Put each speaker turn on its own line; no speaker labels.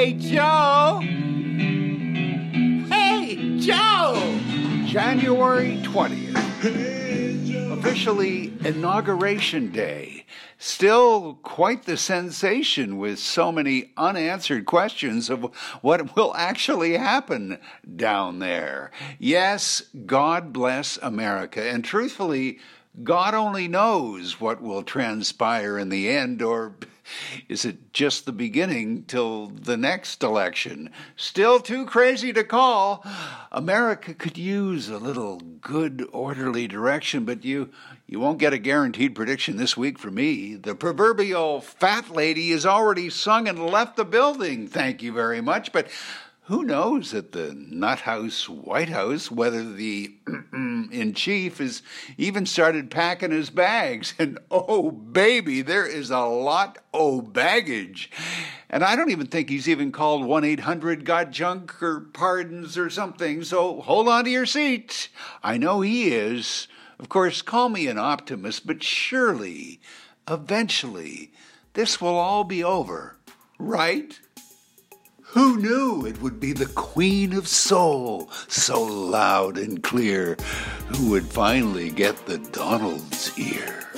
Hey, Joe! Hey, Joe!
January 20th. Officially Inauguration Day. Still quite the sensation with so many unanswered questions of what will actually happen down there. Yes, God bless America. And truthfully, God only knows what will transpire in the end, or is it just the beginning till the next election? Still too crazy to call. America could use a little good, orderly direction, but you, you won't get a guaranteed prediction this week from me. The proverbial fat lady has already sung and left the building. Thank you very much. But who knows at the Nut House White House whether the chief has even started packing his bags? And oh, baby, there is a lot o' baggage. And I don't even think he's even called 1 800 Got Junk or Pardons or something. So hold on to your seat. I know he is. Of course, call me an optimist, but surely, eventually, this will all be over, right? Who knew it would be the Queen of Soul, so loud and clear, who would finally get the Donald's ear?